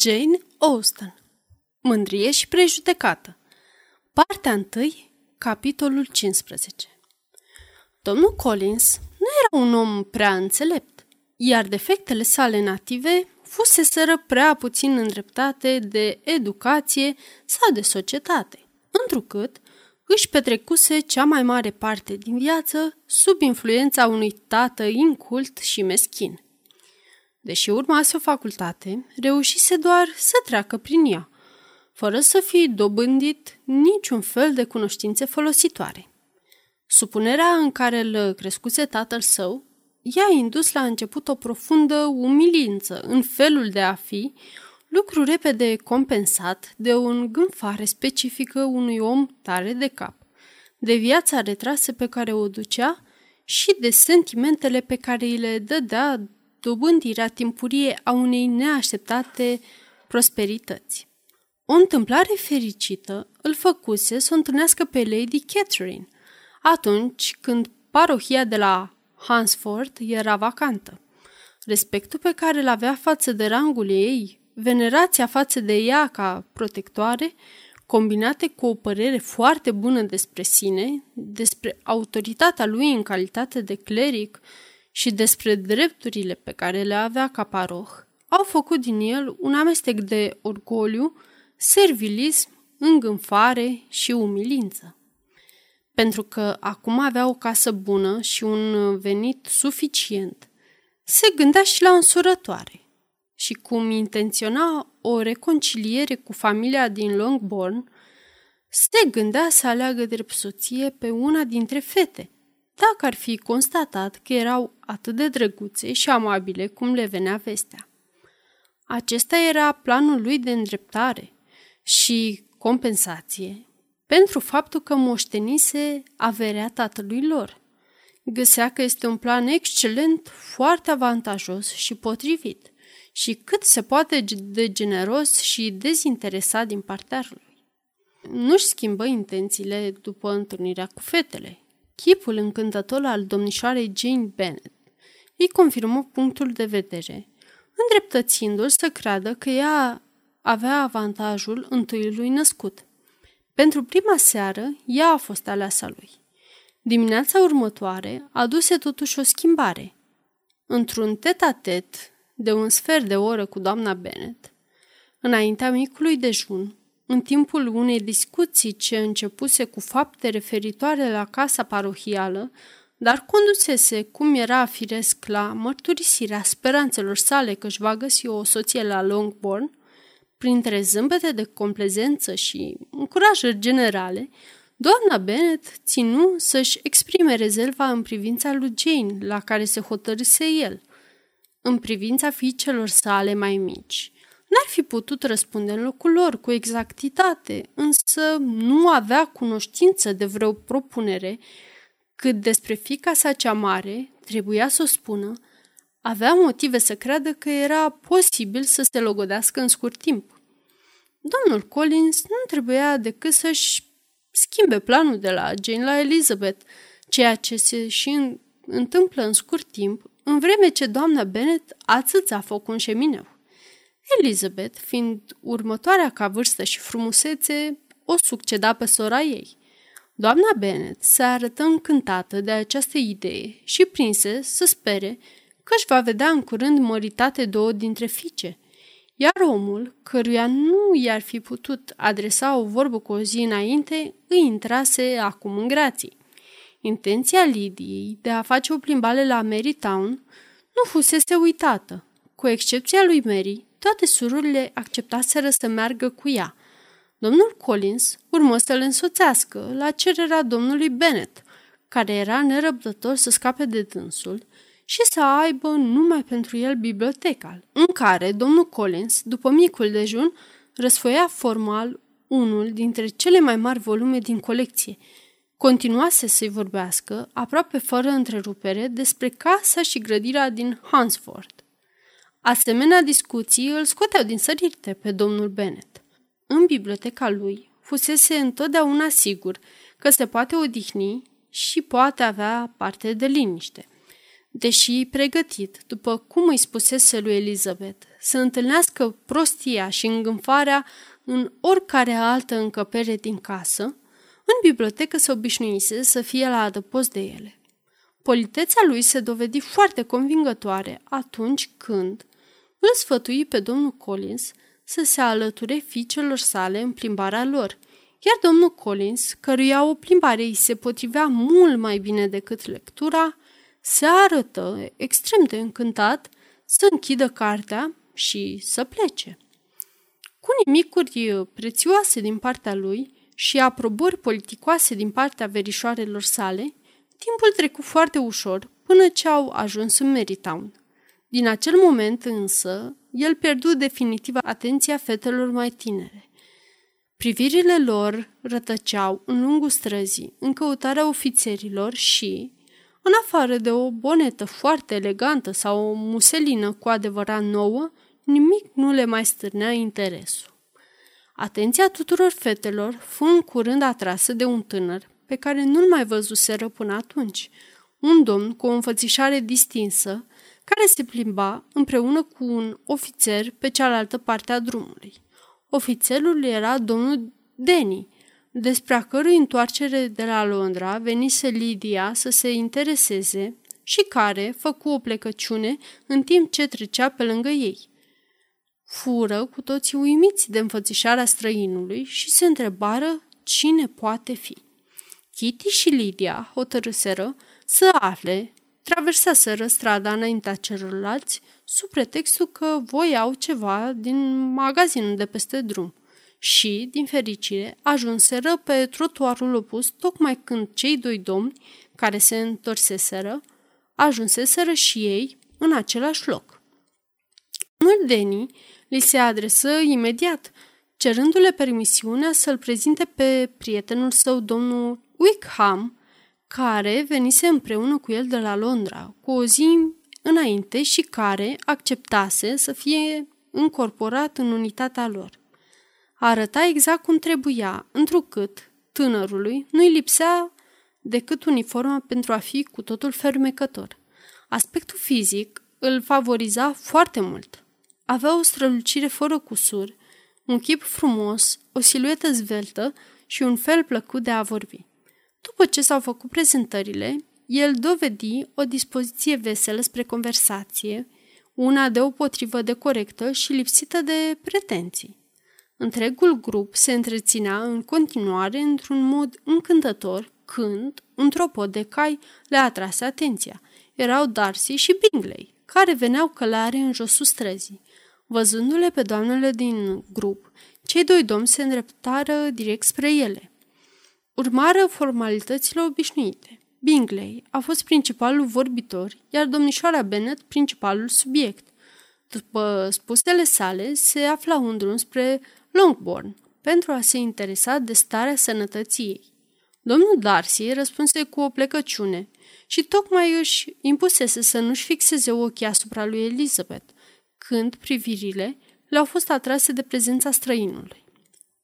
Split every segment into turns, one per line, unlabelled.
Jane Austen Mândrie și prejudecată Partea 1, capitolul 15 Domnul Collins nu era un om prea înțelept, iar defectele sale native fuseseră prea puțin îndreptate de educație sau de societate, întrucât își petrecuse cea mai mare parte din viață sub influența unui tată incult și meschin – Deși urmase o facultate, reușise doar să treacă prin ea, fără să fi dobândit niciun fel de cunoștințe folositoare. Supunerea în care îl crescuse tatăl său i-a indus la început o profundă umilință în felul de a fi, lucru repede compensat de o îngânfare specifică unui om tare de cap, de viața retrasă pe care o ducea și de sentimentele pe care îi le dădea dobândirea timpurie a unei neașteptate prosperități. O întâmplare fericită îl făcuse să o întâlnească pe Lady Catherine, atunci când parohia de la Hansford era vacantă. Respectul pe care îl avea față de rangul ei, venerația față de ea ca protectoare, combinate cu o părere foarte bună despre sine, despre autoritatea lui în calitate de cleric și despre drepturile pe care le avea ca paroh, au făcut din el un amestec de orgoliu, servilism, îngânfare și umilință. Pentru că acum avea o casă bună și un venit suficient, se gândea și la însurătoare. Și cum intenționa o reconciliere cu familia din Longbourn, se gândea să aleagă drept soție pe una dintre fete – dacă ar fi constatat că erau atât de drăguțe și amabile cum le venea vestea. Acesta era planul lui de îndreptare și compensație pentru faptul că moștenise averea tatălui lor. Găsea că este un plan excelent, foarte avantajos și potrivit și cât se poate de generos și dezinteresat din partea lui. Nu-și schimbă intențiile după întâlnirea cu fetele, Chipul încântător al domnișoarei Jane Bennet îi confirmă punctul de vedere, îndreptățindu-l să creadă că ea avea avantajul întâiului născut. Pentru prima seară, ea a fost aleasa lui. Dimineața următoare aduse totuși o schimbare. Într-un tet-a-tet de un sfert de oră cu doamna Bennet, înaintea micului dejun, în timpul unei discuții ce începuse cu fapte referitoare la casa parohială, dar condusese, cum era firesc, la mărturisirea speranțelor sale că își va găsi o soție la Longbourn, printre zâmbete de complezență și încurajări generale, doamna Bennet ținu să-și exprime rezerva în privința lui Jane, la care se hotărâse el, în privința fiicelor sale mai mici. N-ar fi putut răspunde în locul lor cu exactitate, însă nu avea cunoștință de vreo propunere, cât despre fica sa cea mare, trebuia să o spună, avea motive să creadă că era posibil să se logodească în scurt timp. Domnul Collins nu trebuia decât să-și schimbe planul de la Jane la Elizabeth, ceea ce se și întâmplă în scurt timp, în vreme ce doamna Bennet ațâța focul în șemineu. Elizabeth, fiind următoarea ca vârstă și frumusețe, o succeda pe sora ei. Doamna Bennet se arătă încântată de această idee și prinse să spere că își va vedea în curând măritate două dintre fiice, iar omul, căruia nu i-ar fi putut adresa o vorbă cu o zi înainte, îi intrase acum în grații. Intenția Lidiei de a face o plimbare la Marytown nu fusese uitată, cu excepția lui Mary, toate surorile acceptaseră să meargă cu ea. Domnul Collins urmă să-l însoțească la cererea domnului Bennet, care era nerăbdător să scape de dânsul și să aibă numai pentru el biblioteca, în care domnul Collins, după micul dejun, răsfoia formal unul dintre cele mai mari volume din colecție. Continuase să-i vorbească, aproape fără întrerupere, despre casa și grădirea din Hansford. Asemenea discuții îl scoteau din sărite pe domnul Bennet. În biblioteca lui fusese întotdeauna sigur că se poate odihni și poate avea parte de liniște. Deși pregătit, după cum îi spusese lui Elizabeth, să întâlnească prostia și îngânfarea în oricare altă încăpere din casă, în bibliotecă se obișnuise să fie la adăpost de ele. Politețea lui se dovedi foarte convingătoare atunci când îl sfătui pe domnul Collins să se alăture fiicelor sale în plimbarea lor, iar domnul Collins, căruia o plimbare îi se potrivea mult mai bine decât lectura, se arătă extrem de încântat să închidă cartea și să plece. Cu nimicuri prețioase din partea lui și aprobări politicoase din partea verișoarelor sale, timpul trecu foarte ușor până ce au ajuns în Marytown. Din acel moment însă, el pierdu definitiv atenția fetelor mai tinere. Privirile lor rătăceau în lungul străzii, în căutarea ofițerilor și, în afară de o bonetă foarte elegantă sau o muselină cu adevărat nouă, nimic nu le mai stârnea interesul. Atenția tuturor fetelor fu în curând atrasă de un tânăr pe care nu-l mai văzuseră până atunci, un domn cu o înfățișare distinsă, care se plimba împreună cu un ofițer pe cealaltă parte a drumului. Ofițerul era domnul Denny, despre a cărui întoarcere de la Londra venise Lidia să se intereseze și care făcu o plecăciune în timp ce trecea pe lângă ei. Fură cu toții uimiți de înfățișarea străinului și se întrebară cine poate fi. Kitty și Lidia hotărâseră să afle, traversaseră strada înaintea celorlalți sub pretextul că voiau ceva din magazinul de peste drum și, din fericire, ajunseră pe trotuarul opus tocmai când cei doi domni care se întorseseră ajunseseră și ei în același loc. Domnul Deni li se adresă imediat, cerându-le permisiunea să-l prezinte pe prietenul său, domnul Wickham, care venise împreună cu el de la Londra, cu o zi înainte și care acceptase să fie încorporat în unitatea lor. Arăta exact cum trebuia, întrucât tânărului nu-i lipsea decât uniforma pentru a fi cu totul fermecător. Aspectul fizic îl favoriza foarte mult. Avea o strălucire fără cusur, un chip frumos, o siluetă zveltă și un fel plăcut de a vorbi. După ce s-au făcut prezentările, el dovedi o dispoziție veselă spre conversație, una deopotrivă de corectă și lipsită de pretenții. Întregul grup se întreținea în continuare într-un mod încântător când, într-o pod de cai, le atrase atenția. Erau Darcy și Bingley, care veneau călare în josul străzii. Văzându-le pe doamnele din grup, cei doi domni se îndreptară direct spre ele. Urmară formalitățile obișnuite. Bingley a fost principalul vorbitor, iar domnișoara Bennet principalul subiect. După spusele sale, se afla un drum spre Longbourn pentru a se interesa de starea sănătății ei. Domnul Darcy răspunse cu o plecăciune și tocmai își impusese să nu-și fixeze ochii asupra lui Elizabeth, când privirile le-au fost atrase de prezența străinului.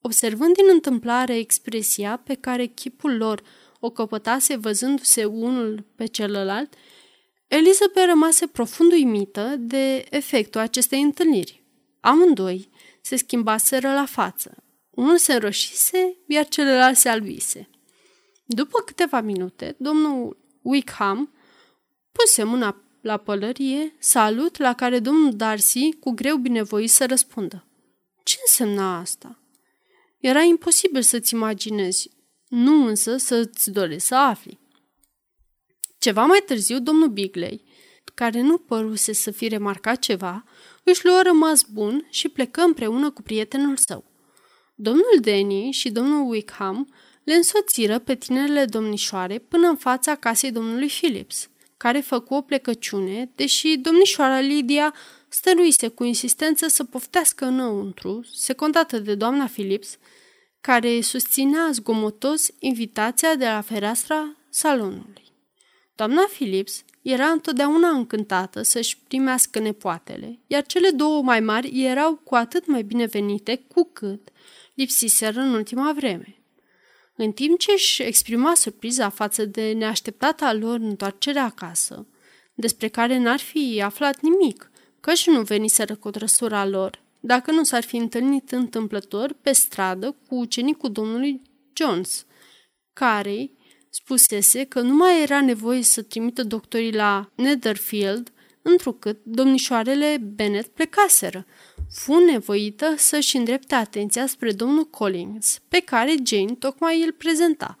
Observând din întâmplare expresia pe care chipul lor o căpătase văzându-se unul pe celălalt, Elizabeth rămase profund uimită de efectul acestei întâlniri. Amândoi se schimbaseră la față. Unul se înroșise, iar celălalt se albise. După câteva minute, domnul Wickham puse mâna la pălărie, salut la care domnul Darcy cu greu binevoi să răspundă. Ce însemna asta? Era imposibil să-ți imaginezi, nu însă să-ți dorești să afli. Ceva mai târziu, domnul Bigley, care nu păruse să fi remarcat ceva, își luă rămas bun și plecă împreună cu prietenul său. Domnul Denny și domnul Wickham le însoțiră pe tinerele domnișoare până în fața casei domnului Phillips, care făcu o plecăciune, deși domnișoara Lydia stăruise cu insistență să poftească înăuntru, secundată de doamna Phillips, care susținea zgomotos invitația de la fereastra salonului. Doamna Phillips era întotdeauna încântată să-și primească nepoatele, iar cele două mai mari erau cu atât mai binevenite cu cât lipsiseră în ultima vreme. În timp ce își exprima surpriza față de neașteptata lor întoarcere acasă, despre care n-ar fi aflat nimic, căci nu veniseră cu trăsura lor, dacă nu s-ar fi întâlnit întâmplător pe stradă cu ucenicul domnului Jones, care spusese că nu mai era nevoie să trimită doctorii la Netherfield, întrucât domnișoarele Bennet plecaseră. Fu nevoită să-și îndrepte atenția spre domnul Collins, pe care Jane tocmai îl prezenta.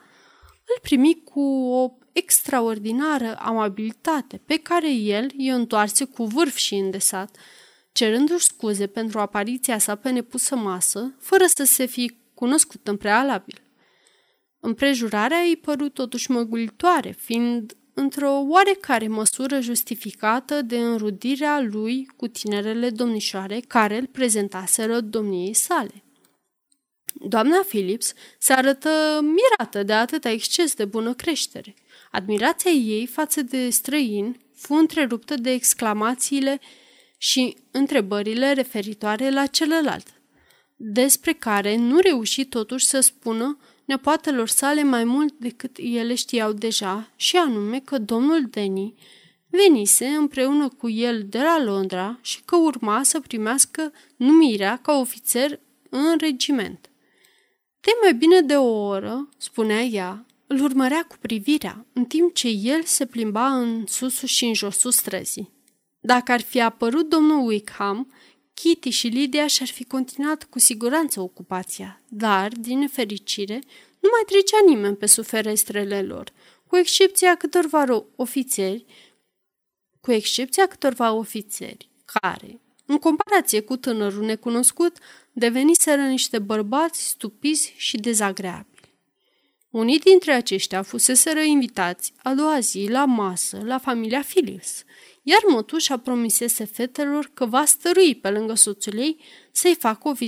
Îl primi cu o extraordinară amabilitate pe care el i-o întoarse cu vârf și îndesat, cerându-și scuze pentru apariția sa pe nepusă masă, fără să se fi cunoscut în prealabil. Împrejurarea îi părut totuși măgulitoare, fiind într-o oarecare măsură justificată de înrudirea lui cu tinerele domnișoare care îl prezentaseră domniei sale. Doamna Phillips se arătă mirată de atâta exces de bună creștere. Admirația ei față de străini fu întreruptă de exclamațiile și întrebările referitoare la celălalt, despre care nu reuși totuși să spună nepoatelor sale mai mult decât ele știau deja, și anume că domnul Denny venise împreună cu el de la Londra și că urma să primească numirea ca ofițer în regiment. De mai bine de o oră, spunea ea, îl urmărea cu privirea, în timp ce el se plimba în susul și în josul străzii. Dacă ar fi apărut domnul Wickham, Kitty și Lydia și-ar fi continuat cu siguranță ocupația, dar, din nefericire, nu mai trecea nimeni pe suferestrele lor, cu excepția câtorva ofițeri, cu excepția câtorva ofițeri, care, în comparație cu tânărul necunoscut, deveniseră niște bărbați stupizi și dezagreabili. Unii dintre aceștia fuseseră invitați a doua zi la masă la familia Phillips, iar mătușa promisese fetelor că va stărui pe lângă soțul ei să-i facă o vizită